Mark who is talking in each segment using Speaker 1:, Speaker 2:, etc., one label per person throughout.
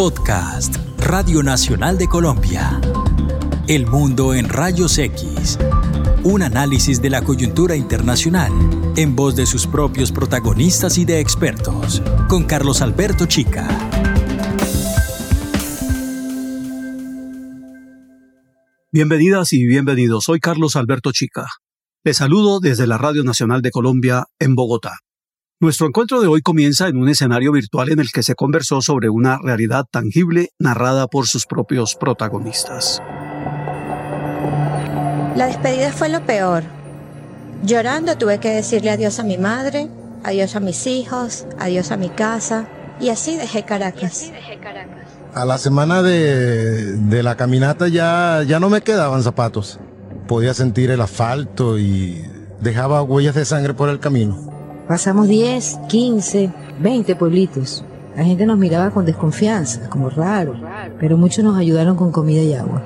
Speaker 1: Podcast, Radio Nacional de Colombia. El mundo en rayos X. Un análisis de la coyuntura internacional en voz de sus propios protagonistas y de expertos, con Carlos Alberto Chica.
Speaker 2: Bienvenidas y bienvenidos. Soy Carlos Alberto Chica. Les saludo desde la Radio Nacional de Colombia en Bogotá. Nuestro encuentro de hoy comienza en un escenario virtual en el que se conversó sobre una realidad tangible narrada por sus propios protagonistas.
Speaker 3: La despedida fue lo peor. Llorando tuve que decirle adiós a mi madre, adiós a mis hijos, adiós a mi casa y así dejé Caracas.
Speaker 4: A la semana de, de la caminata ya, ya no me quedaban zapatos. Podía sentir el asfalto y dejaba huellas de sangre por el camino.
Speaker 5: Pasamos 10, 15, 20 pueblitos. La gente nos miraba con desconfianza, como raro, pero muchos nos ayudaron con comida y agua.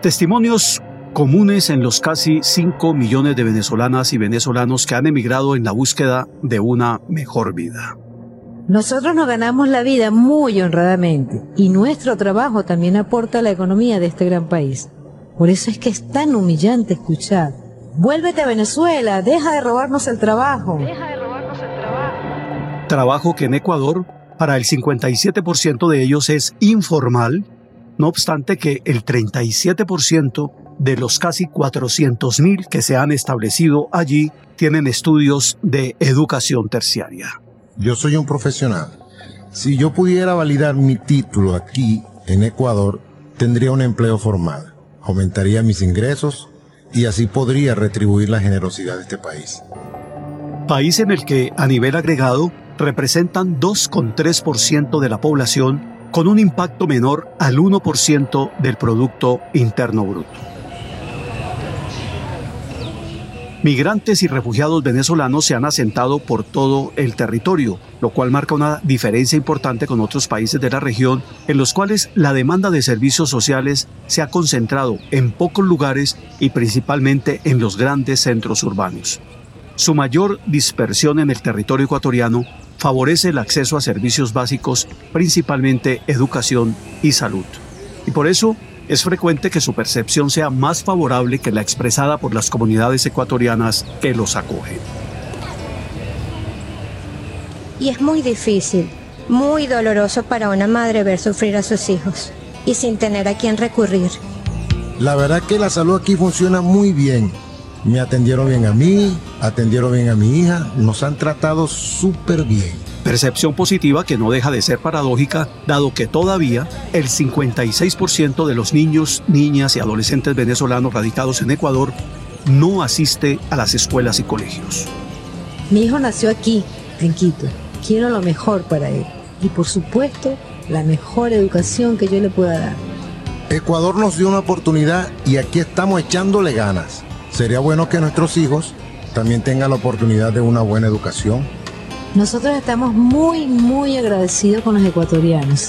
Speaker 2: Testimonios comunes en los casi 5 millones de venezolanas y venezolanos que han emigrado en la búsqueda de una mejor vida.
Speaker 5: Nosotros nos ganamos la vida muy honradamente y nuestro trabajo también aporta a la economía de este gran país. Por eso es que es tan humillante escuchar. Vuélvete a Venezuela, deja de robarnos el trabajo. Deja de
Speaker 2: trabajo que en Ecuador para el 57% de ellos es informal, no obstante que el 37% de los casi 400.000 que se han establecido allí tienen estudios de educación terciaria.
Speaker 4: Yo soy un profesional. Si yo pudiera validar mi título aquí en Ecuador, tendría un empleo formal, aumentaría mis ingresos y así podría retribuir la generosidad de este país.
Speaker 2: País en el que, a nivel agregado, representan 2,3% de la población con un impacto menor al 1% del Producto Interno Bruto. Migrantes y refugiados venezolanos se han asentado por todo el territorio, lo cual marca una diferencia importante con otros países de la región en los cuales la demanda de servicios sociales se ha concentrado en pocos lugares y principalmente en los grandes centros urbanos. Su mayor dispersión en el territorio ecuatoriano favorece el acceso a servicios básicos, principalmente educación y salud. Y por eso es frecuente que su percepción sea más favorable que la expresada por las comunidades ecuatorianas que los acogen.
Speaker 3: Y es muy difícil, muy doloroso para una madre ver sufrir a sus hijos y sin tener a quién recurrir.
Speaker 4: La verdad que la salud aquí funciona muy bien me atendieron bien a mí, atendieron bien a mi hija, nos han tratado súper bien.
Speaker 2: Percepción positiva que no deja de ser paradójica, dado que todavía el 56% de los niños, niñas y adolescentes venezolanos radicados en Ecuador no asiste a las escuelas y colegios.
Speaker 5: Mi hijo nació aquí, en Quito. Quiero lo mejor para él. Y por supuesto, la mejor educación que yo le pueda dar.
Speaker 4: Ecuador nos dio una oportunidad y aquí estamos echándole ganas. Sería bueno que nuestros hijos también tengan la oportunidad de una buena educación.
Speaker 5: Nosotros estamos muy, muy agradecidos con los ecuatorianos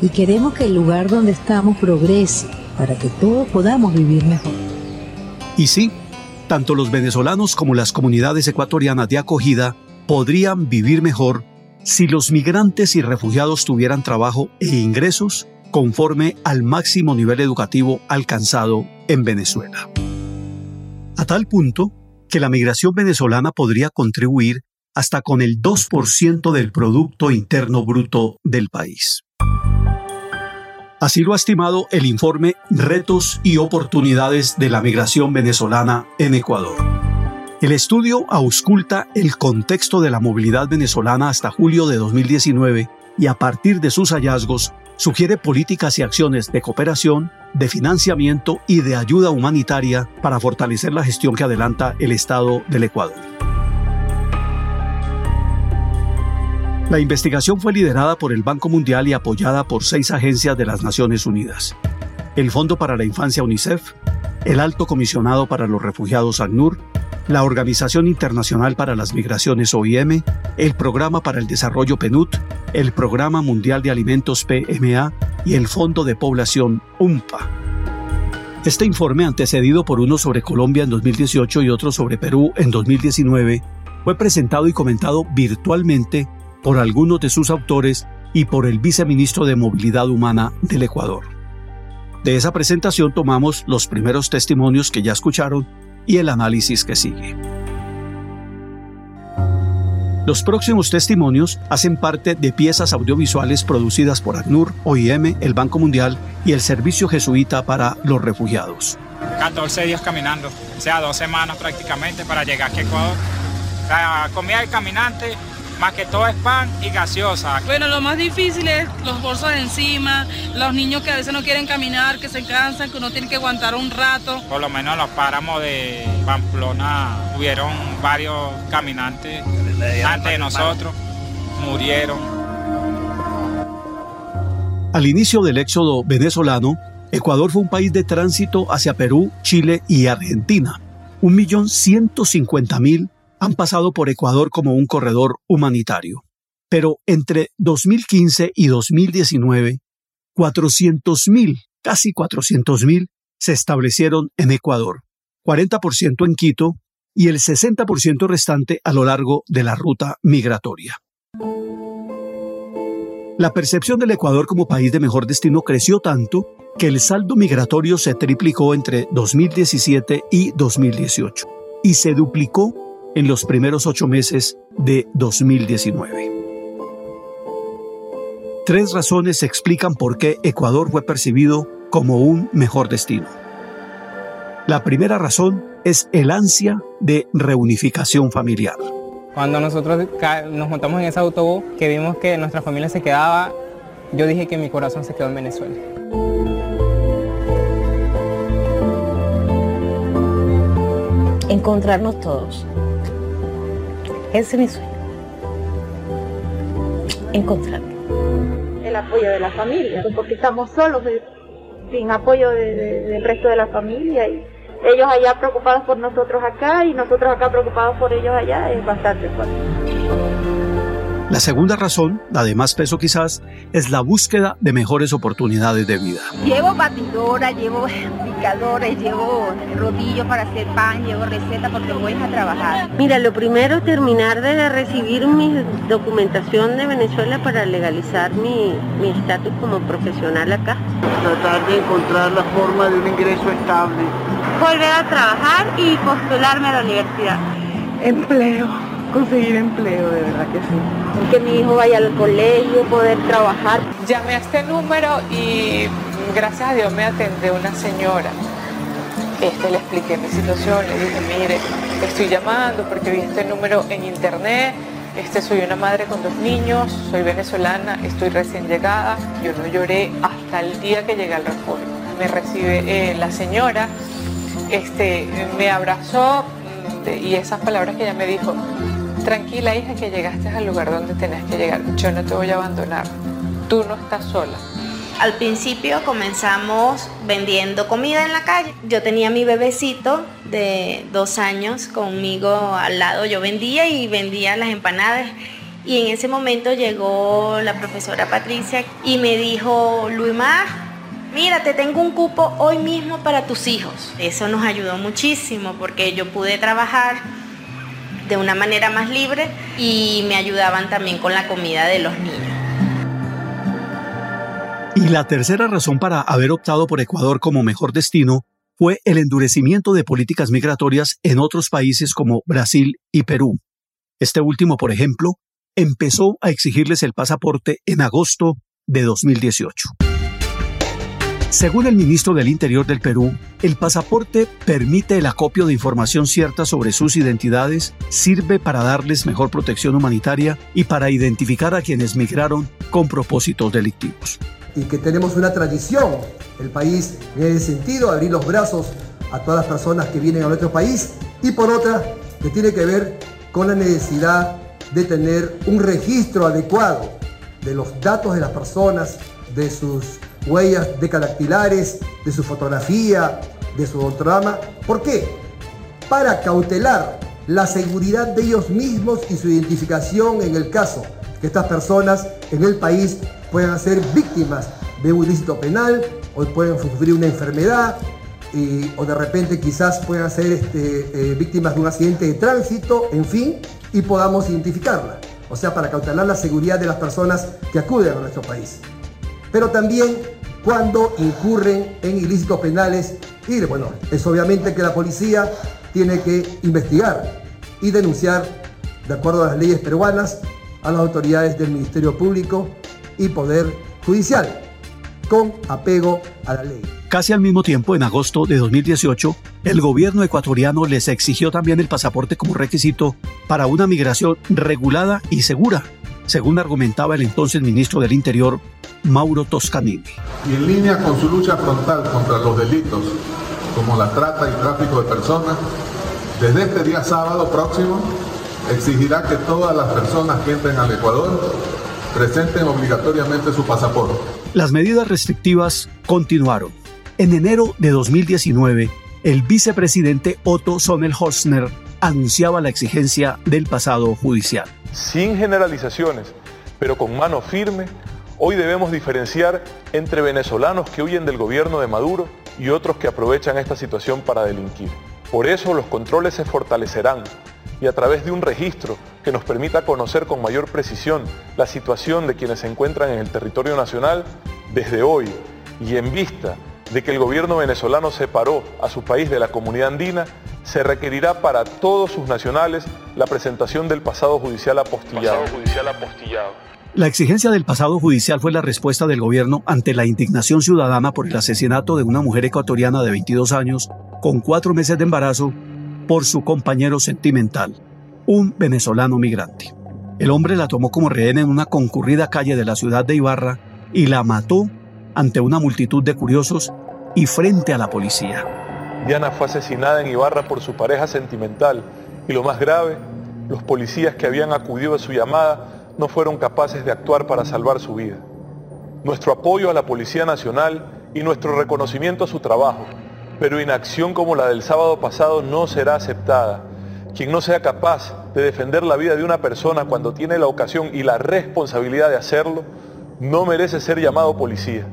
Speaker 5: y queremos que el lugar donde estamos progrese para que todos podamos vivir mejor.
Speaker 2: Y sí, tanto los venezolanos como las comunidades ecuatorianas de acogida podrían vivir mejor si los migrantes y refugiados tuvieran trabajo e ingresos conforme al máximo nivel educativo alcanzado en Venezuela a tal punto que la migración venezolana podría contribuir hasta con el 2% del Producto Interno Bruto del país. Así lo ha estimado el informe Retos y Oportunidades de la Migración Venezolana en Ecuador. El estudio ausculta el contexto de la movilidad venezolana hasta julio de 2019 y a partir de sus hallazgos sugiere políticas y acciones de cooperación de financiamiento y de ayuda humanitaria para fortalecer la gestión que adelanta el Estado del Ecuador. La investigación fue liderada por el Banco Mundial y apoyada por seis agencias de las Naciones Unidas. El Fondo para la Infancia UNICEF, el Alto Comisionado para los Refugiados ACNUR, la Organización Internacional para las Migraciones OIM, el Programa para el Desarrollo PNUD, el Programa Mundial de Alimentos PMA y el Fondo de Población UMPA. Este informe, antecedido por uno sobre Colombia en 2018 y otro sobre Perú en 2019, fue presentado y comentado virtualmente por algunos de sus autores y por el viceministro de Movilidad Humana del Ecuador. De esa presentación tomamos los primeros testimonios que ya escucharon y el análisis que sigue. Los próximos testimonios hacen parte de piezas audiovisuales producidas por ACNUR, OIM, el Banco Mundial y el Servicio Jesuita para los Refugiados.
Speaker 6: 14 días caminando, o sea, dos semanas prácticamente para llegar a Ecuador. La comida del caminante más que todo es pan y gaseosa.
Speaker 7: Bueno, lo más difícil es los bolsos de encima, los niños que a veces no quieren caminar, que se cansan, que uno tiene que aguantar un rato.
Speaker 6: Por lo menos los páramos de Pamplona hubieron varios caminantes antes de nosotros, murieron.
Speaker 2: Al inicio del éxodo venezolano, Ecuador fue un país de tránsito hacia Perú, Chile y Argentina. 1.150.000 han pasado por Ecuador como un corredor humanitario. Pero entre 2015 y 2019, 400.000, casi 400.000, se establecieron en Ecuador, 40% en Quito y el 60% restante a lo largo de la ruta migratoria. La percepción del Ecuador como país de mejor destino creció tanto que el saldo migratorio se triplicó entre 2017 y 2018 y se duplicó en los primeros ocho meses de 2019. Tres razones explican por qué Ecuador fue percibido como un mejor destino. La primera razón es el ansia de reunificación familiar.
Speaker 8: Cuando nosotros nos montamos en ese autobús, que vimos que nuestra familia se quedaba, yo dije que mi corazón se quedó en Venezuela.
Speaker 9: Encontrarnos todos ese es mi sueño. Encontrarme.
Speaker 10: El apoyo de la familia, porque estamos solos, sin apoyo del resto de la familia. Y ellos allá preocupados por nosotros acá y nosotros acá preocupados por ellos allá, es bastante fuerte.
Speaker 2: La segunda razón, la de más peso quizás, es la búsqueda de mejores oportunidades de vida.
Speaker 11: Llevo batidora, llevo picadores, llevo rodillos para hacer pan, llevo recetas porque voy a trabajar.
Speaker 12: Mira, lo primero es terminar de recibir mi documentación de Venezuela para legalizar mi estatus como profesional acá.
Speaker 13: Tratar de encontrar la forma de un ingreso estable.
Speaker 14: Volver a trabajar y postularme a la universidad.
Speaker 15: Empleo conseguir empleo, de verdad que sí.
Speaker 16: Que mi hijo vaya al colegio, poder trabajar.
Speaker 17: Llamé a este número y gracias a Dios me atendió una señora. Este, le expliqué mi situación, le dije, mire, estoy llamando porque vi este número en internet, este, soy una madre con dos niños, soy venezolana, estoy recién llegada, yo no lloré hasta el día que llegué al refugio. Me recibe eh, la señora, este, me abrazó mm, y esas palabras que ella me dijo, Tranquila hija que llegaste al lugar donde tenías que llegar. Yo no te voy a abandonar. Tú no estás sola.
Speaker 18: Al principio comenzamos vendiendo comida en la calle. Yo tenía mi bebecito de dos años conmigo al lado. Yo vendía y vendía las empanadas. Y en ese momento llegó la profesora Patricia y me dijo, Luimar, mira, te tengo un cupo hoy mismo para tus hijos. Eso nos ayudó muchísimo porque yo pude trabajar de una manera más libre y me ayudaban también con la comida de los niños.
Speaker 2: Y la tercera razón para haber optado por Ecuador como mejor destino fue el endurecimiento de políticas migratorias en otros países como Brasil y Perú. Este último, por ejemplo, empezó a exigirles el pasaporte en agosto de 2018. Según el ministro del Interior del Perú, el pasaporte permite el acopio de información cierta sobre sus identidades, sirve para darles mejor protección humanitaria y para identificar a quienes migraron con propósitos delictivos.
Speaker 19: Y que tenemos una tradición, el país en ese sentido, abrir los brazos a todas las personas que vienen a nuestro país y por otra, que tiene que ver con la necesidad de tener un registro adecuado de los datos de las personas, de sus huellas decadactilares, de su fotografía, de su drama. ¿Por qué? Para cautelar la seguridad de ellos mismos y su identificación en el caso que estas personas en el país puedan ser víctimas de un ilícito penal o pueden sufrir una enfermedad o de repente quizás puedan ser este, eh, víctimas de un accidente de tránsito, en fin, y podamos identificarla. o sea, para cautelar la seguridad de las personas que acuden a nuestro país. Pero también cuando incurren en ilícitos penales bueno, es obviamente que la policía tiene que investigar y denunciar, de acuerdo a las leyes peruanas, a las autoridades del Ministerio Público y Poder Judicial, con apego a la ley.
Speaker 2: Casi al mismo tiempo, en agosto de 2018, el gobierno ecuatoriano les exigió también el pasaporte como requisito para una migración regulada y segura, según argumentaba el entonces ministro del Interior, Mauro Toscanini.
Speaker 20: Y en línea con su lucha frontal contra los delitos como la trata y tráfico de personas, desde este día sábado próximo exigirá que todas las personas que entren al Ecuador presenten obligatoriamente su pasaporte.
Speaker 2: Las medidas restrictivas continuaron. En enero de 2019, el vicepresidente Otto Sonnenhorstner anunciaba la exigencia del pasado judicial.
Speaker 21: Sin generalizaciones, pero con mano firme, hoy debemos diferenciar entre venezolanos que huyen del gobierno de Maduro y otros que aprovechan esta situación para delinquir. Por eso los controles se fortalecerán y a través de un registro que nos permita conocer con mayor precisión la situación de quienes se encuentran en el territorio nacional, desde hoy y en vista de que el gobierno venezolano separó a su país de la comunidad andina, se requerirá para todos sus nacionales la presentación del pasado judicial apostillado.
Speaker 2: La exigencia del pasado judicial fue la respuesta del gobierno ante la indignación ciudadana por el asesinato de una mujer ecuatoriana de 22 años con cuatro meses de embarazo por su compañero sentimental, un venezolano migrante. El hombre la tomó como rehén en una concurrida calle de la ciudad de Ibarra y la mató ante una multitud de curiosos y frente a la policía.
Speaker 21: Diana fue asesinada en Ibarra por su pareja sentimental y lo más grave, los policías que habían acudido a su llamada no fueron capaces de actuar para salvar su vida. Nuestro apoyo a la Policía Nacional y nuestro reconocimiento a su trabajo, pero inacción como la del sábado pasado no será aceptada. Quien no sea capaz de defender la vida de una persona cuando tiene la ocasión y la responsabilidad de hacerlo, no merece ser llamado policía.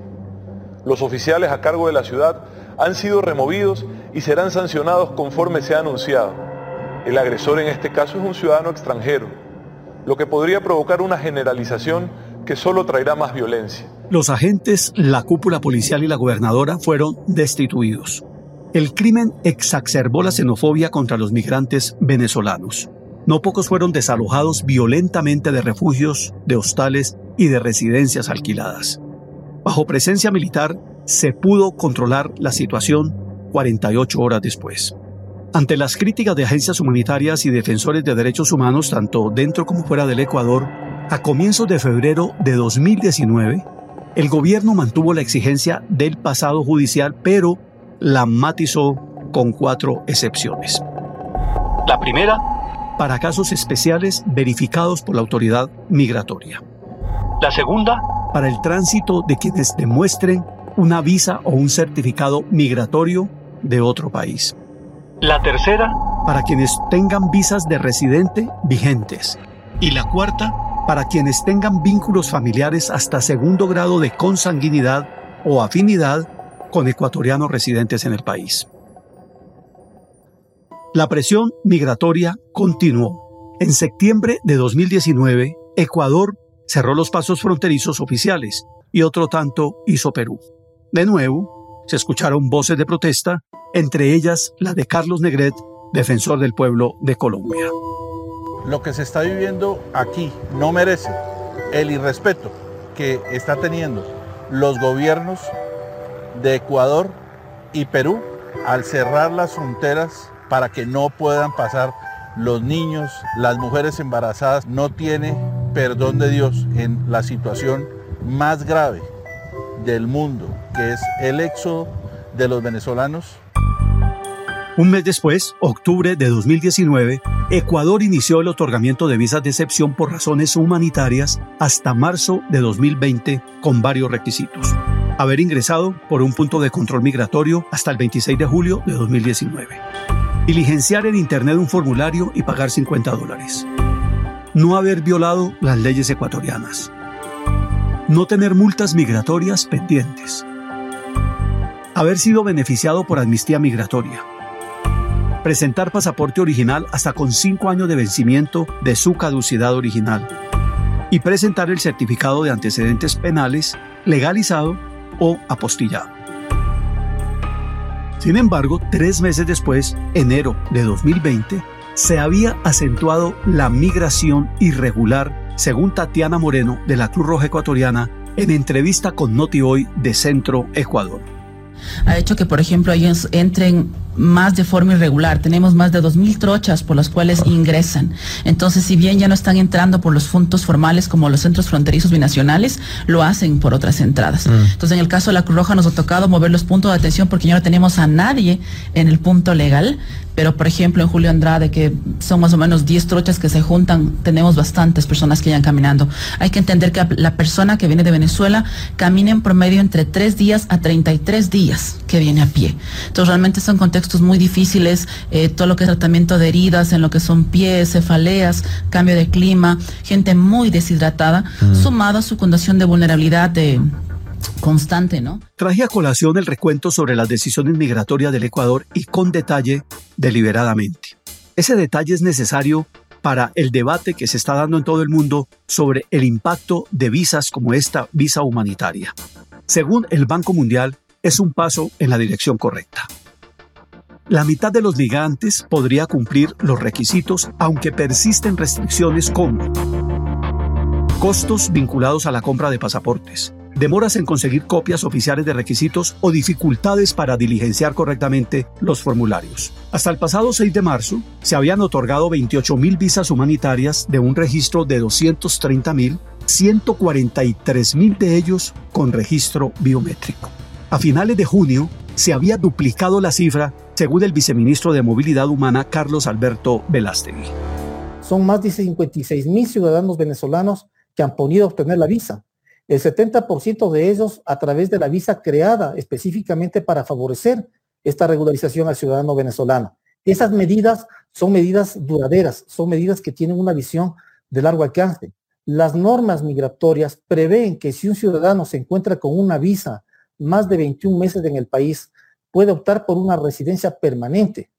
Speaker 21: Los oficiales a cargo de la ciudad han sido removidos y serán sancionados conforme se ha anunciado. El agresor en este caso es un ciudadano extranjero, lo que podría provocar una generalización que solo traerá más violencia.
Speaker 2: Los agentes, la cúpula policial y la gobernadora fueron destituidos. El crimen exacerbó la xenofobia contra los migrantes venezolanos. No pocos fueron desalojados violentamente de refugios, de hostales y de residencias alquiladas. Bajo presencia militar, se pudo controlar la situación 48 horas después. Ante las críticas de agencias humanitarias y defensores de derechos humanos, tanto dentro como fuera del Ecuador, a comienzos de febrero de 2019, el gobierno mantuvo la exigencia del pasado judicial, pero la matizó con cuatro excepciones. La primera, para casos especiales verificados por la autoridad migratoria. La segunda, para el tránsito de quienes demuestren una visa o un certificado migratorio de otro país. La tercera, para quienes tengan visas de residente vigentes. Y la cuarta, para quienes tengan vínculos familiares hasta segundo grado de consanguinidad o afinidad con ecuatorianos residentes en el país. La presión migratoria continuó. En septiembre de 2019, Ecuador cerró los pasos fronterizos oficiales y otro tanto hizo Perú. De nuevo, se escucharon voces de protesta entre ellas la de Carlos Negret, defensor del pueblo de Colombia.
Speaker 22: Lo que se está viviendo aquí no merece el irrespeto que está teniendo los gobiernos de Ecuador y Perú al cerrar las fronteras para que no puedan pasar los niños, las mujeres embarazadas. No tiene perdón de Dios en la situación más grave del mundo, que es el éxodo de los venezolanos
Speaker 2: un mes después, octubre de 2019, Ecuador inició el otorgamiento de visas de excepción por razones humanitarias hasta marzo de 2020 con varios requisitos. Haber ingresado por un punto de control migratorio hasta el 26 de julio de 2019. Diligenciar en Internet un formulario y pagar 50 dólares. No haber violado las leyes ecuatorianas. No tener multas migratorias pendientes. Haber sido beneficiado por amnistía migratoria presentar pasaporte original hasta con 5 años de vencimiento de su caducidad original, y presentar el certificado de antecedentes penales legalizado o apostillado. Sin embargo, tres meses después, enero de 2020, se había acentuado la migración irregular, según Tatiana Moreno de la Cruz Roja Ecuatoriana, en entrevista con Noti Hoy de Centro Ecuador.
Speaker 23: Ha hecho que, por ejemplo, ellos entren más de forma irregular. Tenemos más de 2.000 trochas por las cuales ingresan. Entonces, si bien ya no están entrando por los puntos formales como los centros fronterizos binacionales, lo hacen por otras entradas. Mm. Entonces, en el caso de la Cruz Roja nos ha tocado mover los puntos de atención porque ya no tenemos a nadie en el punto legal. Pero, por ejemplo, en Julio Andrade, que son más o menos 10 trochas que se juntan, tenemos bastantes personas que vayan caminando. Hay que entender que la persona que viene de Venezuela camina en promedio entre 3 días a 33 días que viene a pie. Entonces, realmente son contextos muy difíciles, eh, todo lo que es tratamiento de heridas en lo que son pies, cefaleas, cambio de clima, gente muy deshidratada, mm. sumado a su condición de vulnerabilidad de constante, ¿no?
Speaker 2: Traje a colación el recuento sobre las decisiones migratorias del Ecuador y con detalle, deliberadamente. Ese detalle es necesario para el debate que se está dando en todo el mundo sobre el impacto de visas como esta visa humanitaria. Según el Banco Mundial, es un paso en la dirección correcta. La mitad de los ligantes podría cumplir los requisitos, aunque persisten restricciones como costos vinculados a la compra de pasaportes, demoras en conseguir copias oficiales de requisitos o dificultades para diligenciar correctamente los formularios. Hasta el pasado 6 de marzo se habían otorgado 28.000 visas humanitarias de un registro de 230.000, 143.000 de ellos con registro biométrico. A finales de junio se había duplicado la cifra según el viceministro de Movilidad Humana Carlos Alberto Velástegui.
Speaker 24: Son más de 56 mil ciudadanos venezolanos que han podido obtener la visa. El 70% de ellos a través de la visa creada específicamente para favorecer esta regularización al ciudadano venezolano. Esas medidas son medidas duraderas, son medidas que tienen una visión de largo alcance. Las normas migratorias prevén que si un ciudadano se encuentra con una visa más de 21 meses en el país, puede optar por una residencia permanente.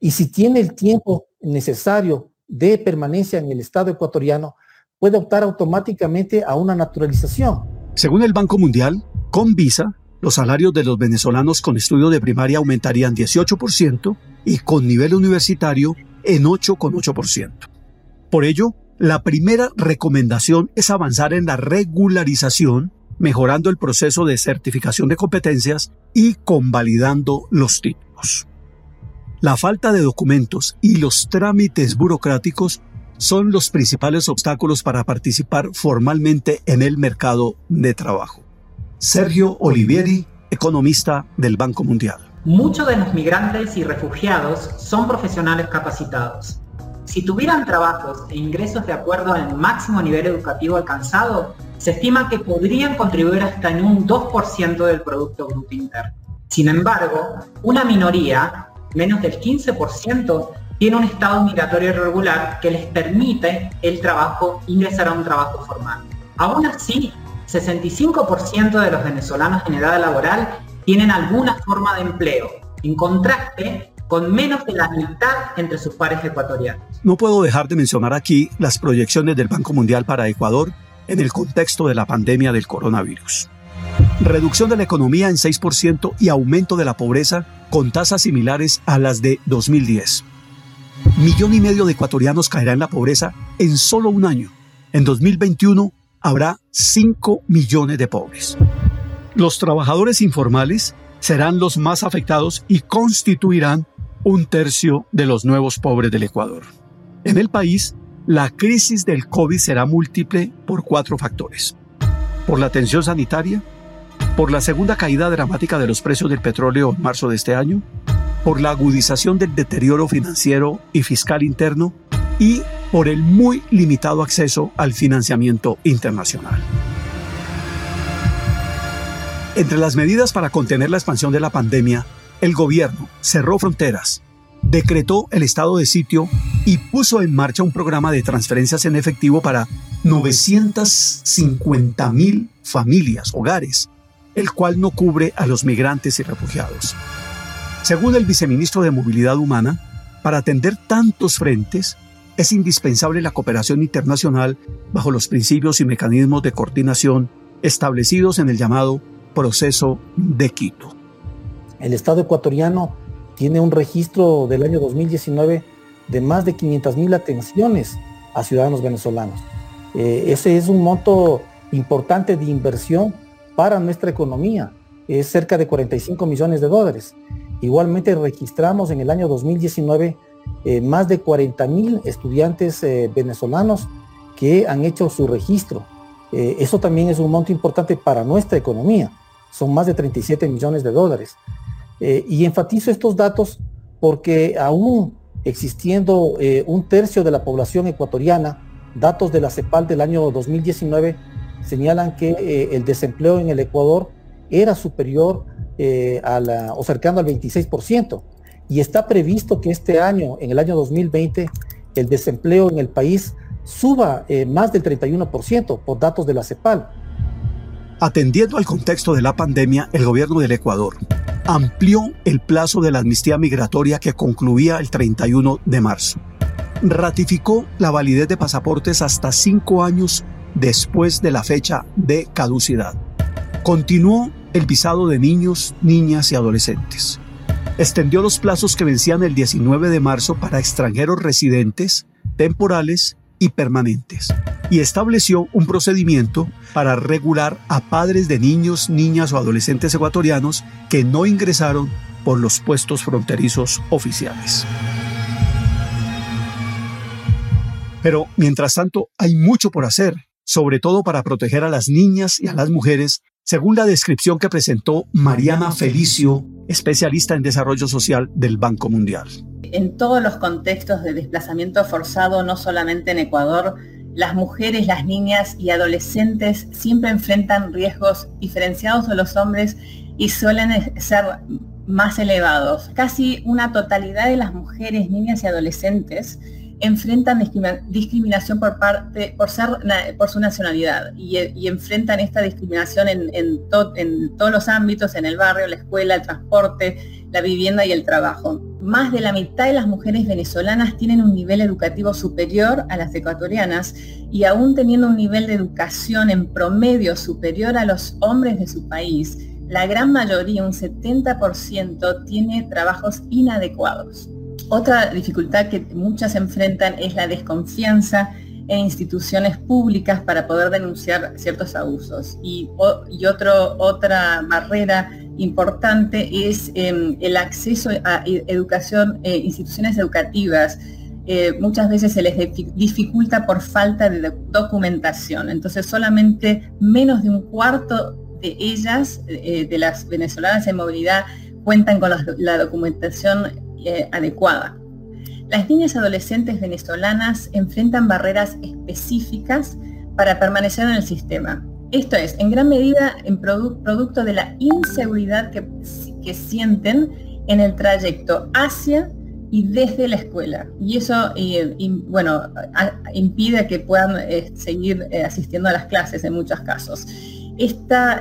Speaker 24: Y si tiene el tiempo necesario de permanencia en el Estado ecuatoriano, puede optar automáticamente a una naturalización.
Speaker 2: Según el Banco Mundial, con visa, los salarios de los venezolanos con estudio de primaria aumentarían 18% y con nivel universitario en 8,8%. Por ello, la primera recomendación es avanzar en la regularización mejorando el proceso de certificación de competencias y convalidando los títulos. La falta de documentos y los trámites burocráticos son los principales obstáculos para participar formalmente en el mercado de trabajo. Sergio Olivieri, economista del Banco Mundial.
Speaker 25: Muchos de los migrantes y refugiados son profesionales capacitados. Si tuvieran trabajos e ingresos de acuerdo al máximo nivel educativo alcanzado, se estima que podrían contribuir hasta en un 2% del Producto Bruto Interno. Sin embargo, una minoría, menos del 15%, tiene un estado migratorio irregular que les permite el trabajo, ingresar a un trabajo formal. Aún así, 65% de los venezolanos en edad laboral tienen alguna forma de empleo, en contraste con menos de la mitad entre sus pares ecuatorianos.
Speaker 2: No puedo dejar de mencionar aquí las proyecciones del Banco Mundial para Ecuador en el contexto de la pandemia del coronavirus. Reducción de la economía en 6% y aumento de la pobreza con tasas similares a las de 2010. Millón y medio de ecuatorianos caerá en la pobreza en solo un año. En 2021 habrá 5 millones de pobres. Los trabajadores informales serán los más afectados y constituirán un tercio de los nuevos pobres del Ecuador. En el país, la crisis del COVID será múltiple por cuatro factores. Por la atención sanitaria, por la segunda caída dramática de los precios del petróleo en marzo de este año, por la agudización del deterioro financiero y fiscal interno y por el muy limitado acceso al financiamiento internacional. Entre las medidas para contener la expansión de la pandemia, el gobierno cerró fronteras, decretó el estado de sitio y puso en marcha un programa de transferencias en efectivo para 950 mil familias, hogares, el cual no cubre a los migrantes y refugiados. Según el viceministro de Movilidad Humana, para atender tantos frentes, es indispensable la cooperación internacional bajo los principios y mecanismos de coordinación establecidos en el llamado proceso de Quito.
Speaker 24: El Estado ecuatoriano tiene un registro del año 2019 de más de 500 mil atenciones a ciudadanos venezolanos. Eh, ese es un monto importante de inversión para nuestra economía. Es cerca de 45 millones de dólares. Igualmente registramos en el año 2019 eh, más de 40 mil estudiantes eh, venezolanos que han hecho su registro. eso también es un monto importante para nuestra economía. Son más de 37 millones de dólares. Y enfatizo estos datos porque aún existiendo un tercio de la población ecuatoriana Datos de la CEPAL del año 2019 señalan que eh, el desempleo en el Ecuador era superior eh, a o cercano al 26%. Y está previsto que este año, en el año 2020, el desempleo en el país suba eh, más del 31% por datos de la CEPAL.
Speaker 2: Atendiendo al contexto de la pandemia, el gobierno del Ecuador amplió el plazo de la amnistía migratoria que concluía el 31 de marzo ratificó la validez de pasaportes hasta cinco años después de la fecha de caducidad. Continuó el visado de niños, niñas y adolescentes. Extendió los plazos que vencían el 19 de marzo para extranjeros residentes, temporales y permanentes. Y estableció un procedimiento para regular a padres de niños, niñas o adolescentes ecuatorianos que no ingresaron por los puestos fronterizos oficiales. Pero mientras tanto hay mucho por hacer, sobre todo para proteger a las niñas y a las mujeres, según la descripción que presentó Mariana Felicio, especialista en desarrollo social del Banco Mundial.
Speaker 23: En todos los contextos de desplazamiento forzado, no solamente en Ecuador, las mujeres, las niñas y adolescentes siempre enfrentan riesgos diferenciados de los hombres y suelen ser más elevados. Casi una totalidad de las mujeres, niñas y adolescentes enfrentan discriminación por parte, por su nacionalidad y, enfrentan esta discriminación en, en, todos los ámbitos, en el barrio, la escuela, el transporte, la vivienda y el trabajo. Más de la mitad de las mujeres venezolanas tienen un nivel educativo superior a las ecuatorianas y aún teniendo un nivel de educación en promedio superior a los hombres de su país, la gran mayoría, un 70%, tiene trabajos inadecuados. Otra dificultad que muchas enfrentan es la desconfianza en instituciones públicas para poder denunciar ciertos abusos. Y, otra barrera importante es em, el acceso a educación, eh, instituciones educativas. Eh, muchas veces se les dificulta por falta de documentación. Entonces solamente menos de un cuarto de ellas, eh, de las venezolanas en movilidad, cuentan con la documentación eh, adecuada. Las niñas adolescentes venezolanas enfrentan barreras específicas para permanecer en el sistema. Esto es, en gran medida, en producto de la inseguridad que, sienten en el trayecto hacia y desde la escuela. Y eso, eh, bueno, impide que puedan eh, seguir asistiendo a las clases en muchos casos. Esta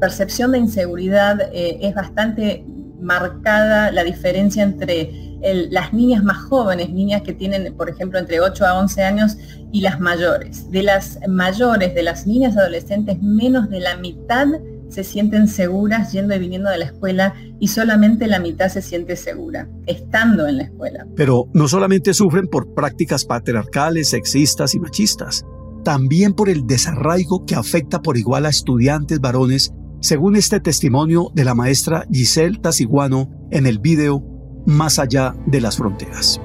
Speaker 23: percepción de inseguridad es bastante marcada la diferencia entre las niñas más jóvenes, niñas que tienen, por ejemplo, entre 8 a 11 años, y las mayores. De las mayores, de las niñas adolescentes, menos de la mitad se sienten seguras yendo y viniendo de la escuela y solamente la mitad se siente segura, estando en la escuela.
Speaker 2: Pero no solamente sufren por prácticas patriarcales, sexistas y machistas, también por el desarraigo que afecta por igual a estudiantes varones según este testimonio de la maestra Giselle Tasiguano en el video Más allá de las fronteras.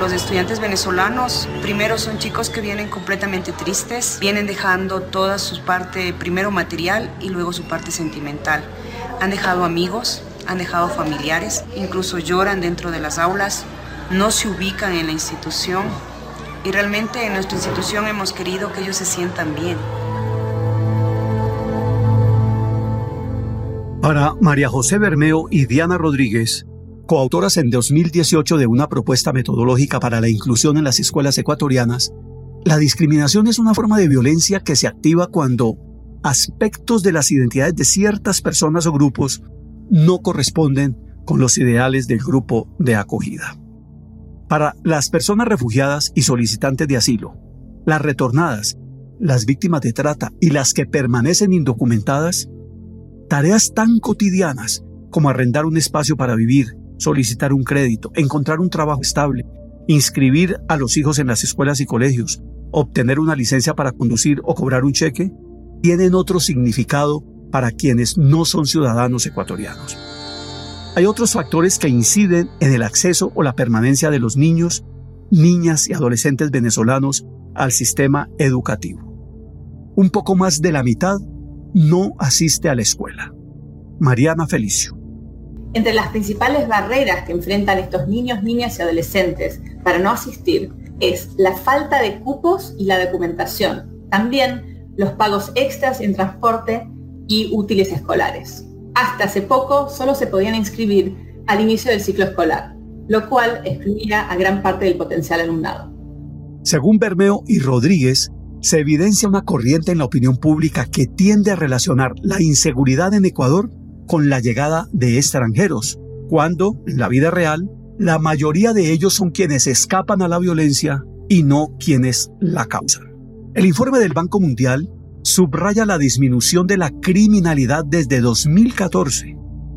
Speaker 26: Los estudiantes venezolanos primero son chicos que vienen completamente tristes, vienen dejando toda su parte primero material y luego su parte sentimental. Han dejado amigos, han dejado familiares, incluso lloran dentro de las aulas, no se ubican en la institución y realmente en nuestra institución hemos querido que ellos se sientan bien.
Speaker 2: Para María José Bermeo y Diana Rodríguez, coautoras en 2018 de una propuesta metodológica para la inclusión en las escuelas ecuatorianas, la discriminación es una forma de violencia que se activa cuando aspectos de las identidades de ciertas personas o grupos no corresponden con los ideales del grupo de acogida. Para las personas refugiadas y solicitantes de asilo, las retornadas, las víctimas de trata y las que permanecen indocumentadas, tareas tan cotidianas como arrendar un espacio para vivir, solicitar un crédito, encontrar un trabajo estable, inscribir a los hijos en las escuelas y colegios, obtener una licencia para conducir o cobrar un cheque, tienen otro significado para quienes no son ciudadanos ecuatorianos. Hay otros factores que inciden en el acceso o la permanencia de los niños, niñas y adolescentes venezolanos al sistema educativo. Un poco más de la mitad no asiste a la escuela. Mariana Felicio.
Speaker 27: Entre las principales barreras que enfrentan estos niños, niñas y adolescentes para no asistir es la falta de cupos y la documentación. También los pagos extras en transporte y útiles escolares. Hasta hace poco solo se podían inscribir al inicio del ciclo escolar, lo cual excluía a gran parte del potencial alumnado.
Speaker 2: Según Bermeo y Rodríguez, se evidencia una corriente en la opinión pública que tiende a relacionar la inseguridad en Ecuador con la llegada de extranjeros, cuando, en la vida real, la mayoría de ellos son quienes escapan a la violencia y no quienes la causan. El informe del Banco Mundial subraya la disminución de la criminalidad desde 2014,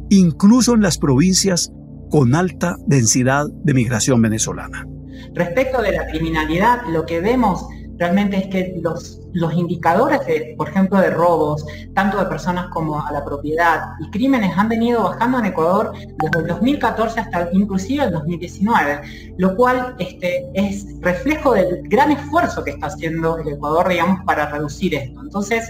Speaker 2: incluso en las provincias con alta densidad de migración venezolana.
Speaker 25: Respecto de la criminalidad, lo que vemos realmente es que los, indicadores, de, por ejemplo, de robos, tanto de personas como a la propiedad y crímenes han venido bajando en Ecuador desde el 2014 hasta inclusive el 2019, lo cual este, es reflejo del gran esfuerzo que está haciendo el Ecuador, digamos, para reducir esto. Entonces,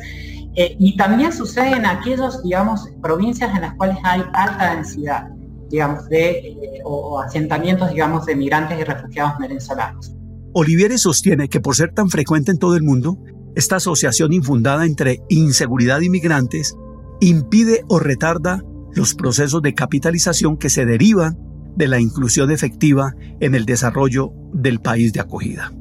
Speaker 25: eh, y también sucede en aquellas, digamos, provincias en las cuales hay alta densidad, digamos, de, eh, o asentamientos, digamos, de migrantes y refugiados venezolanos.
Speaker 2: Olivieri sostiene que por ser tan frecuente en todo el mundo, esta asociación infundada entre inseguridad y migrantes impide o retarda los procesos de capitalización que se derivan de la inclusión efectiva en el desarrollo del país de acogida.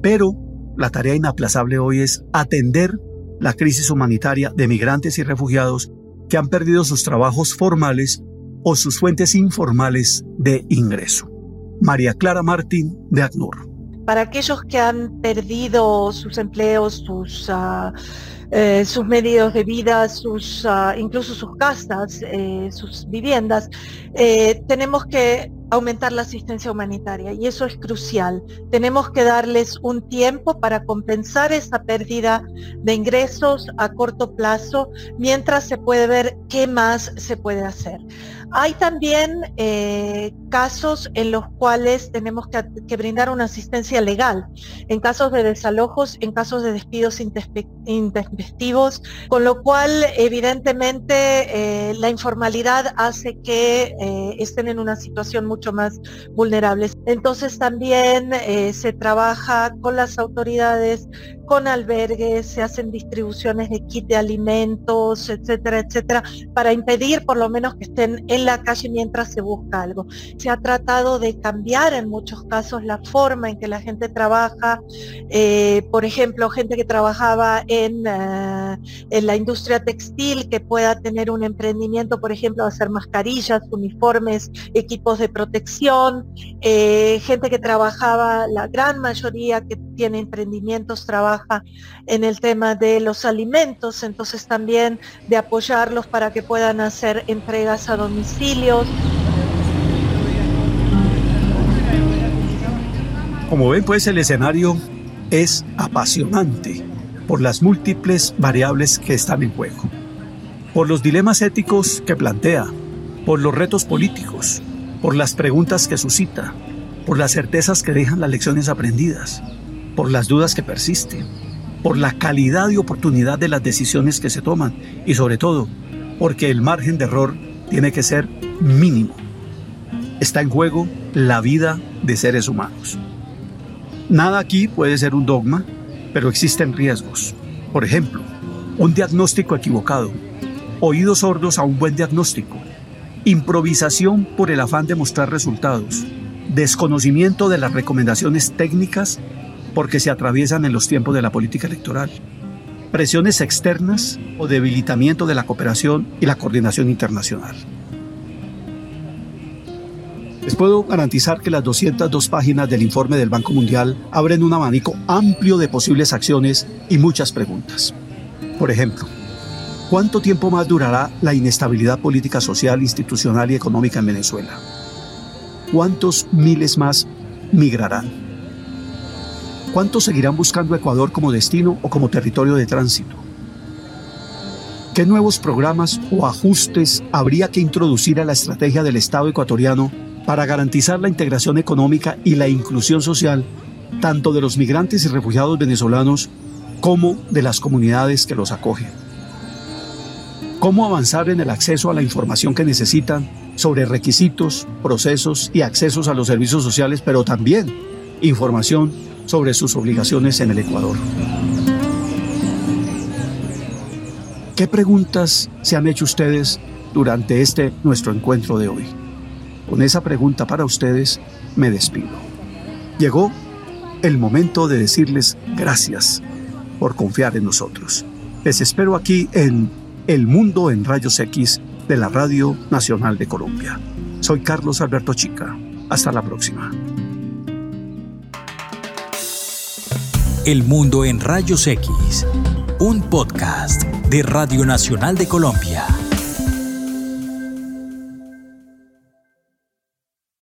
Speaker 2: Pero la tarea inaplazable hoy es atender la crisis humanitaria de migrantes y refugiados que han perdido sus trabajos formales o sus fuentes informales de ingreso. María Clara Martín de ACNUR
Speaker 28: para aquellos que han perdido sus empleos, sus, uh, eh, sus medios de vida, sus, uh, incluso sus casas, eh, sus viviendas, eh, tenemos que aumentar la asistencia humanitaria y eso es crucial. Tenemos que darles un tiempo para compensar esa pérdida de ingresos a corto plazo mientras se puede ver qué más se puede hacer. Hay también eh, casos en los cuales tenemos que, brindar una asistencia legal, en casos de desalojos, en casos de despidos intempestivos, con lo cual evidentemente eh, la informalidad hace que eh, estén en una situación mucho más vulnerable. Entonces también se trabaja con las autoridades, con albergues, se hacen distribuciones de kit de alimentos, etcétera, etcétera, para impedir por lo menos que estén en la calle mientras se busca algo. Se ha tratado de cambiar en muchos casos la forma en que la gente trabaja. Eh, por ejemplo, gente que trabajaba en, eh, en, la industria textil, que pueda tener un emprendimiento, por ejemplo, hacer mascarillas, uniformes, equipos de protección. Eh, gente que trabajaba, la gran mayoría que tiene emprendimientos, en el tema de los alimentos, entonces también de apoyarlos para que puedan hacer entregas a domicilios.
Speaker 2: Como ven, pues el escenario es apasionante por las múltiples variables que están en juego, por los dilemas éticos que plantea, por los retos políticos, por las preguntas que suscita, por las certezas que dejan las lecciones aprendidas, por las dudas que persisten, por la calidad y oportunidad de las decisiones que se toman y sobre todo porque el margen de error tiene que ser mínimo. Está en juego la vida de seres humanos. Nada aquí puede ser un dogma, pero existen riesgos. Por ejemplo, un diagnóstico equivocado, oídos sordos a un buen diagnóstico, improvisación por el afán de mostrar resultados, desconocimiento de las recomendaciones técnicas porque se atraviesan en los tiempos de la política electoral, presiones externas o debilitamiento de la cooperación y la coordinación internacional. Les puedo garantizar que las 202 páginas del informe del Banco Mundial abren un abanico amplio de posibles acciones y muchas preguntas. Por ejemplo, ¿cuánto tiempo más durará la inestabilidad política, social, institucional y económica en Venezuela? ¿Cuántos miles más migrarán? ¿Cuántos seguirán buscando Ecuador como destino o como territorio de tránsito? ¿Qué nuevos programas o ajustes habría que introducir a la estrategia del Estado ecuatoriano para garantizar la integración económica y la inclusión social tanto de los migrantes y refugiados venezolanos como de las comunidades que los acogen? ¿Cómo avanzar en el acceso a la información que necesitan sobre requisitos, procesos y accesos a los servicios sociales, pero también información sobre sus obligaciones en el Ecuador? ¿Qué preguntas se han hecho ustedes durante este nuestro encuentro de hoy? Con esa pregunta para ustedes me despido. Llegó el momento de decirles gracias por confiar en nosotros. Les espero aquí en El Mundo en Rayos X de la Radio Nacional de Colombia. Soy Carlos Alberto Chica. Hasta la próxima.
Speaker 29: El Mundo en Rayos X, un podcast de Radio Nacional de Colombia.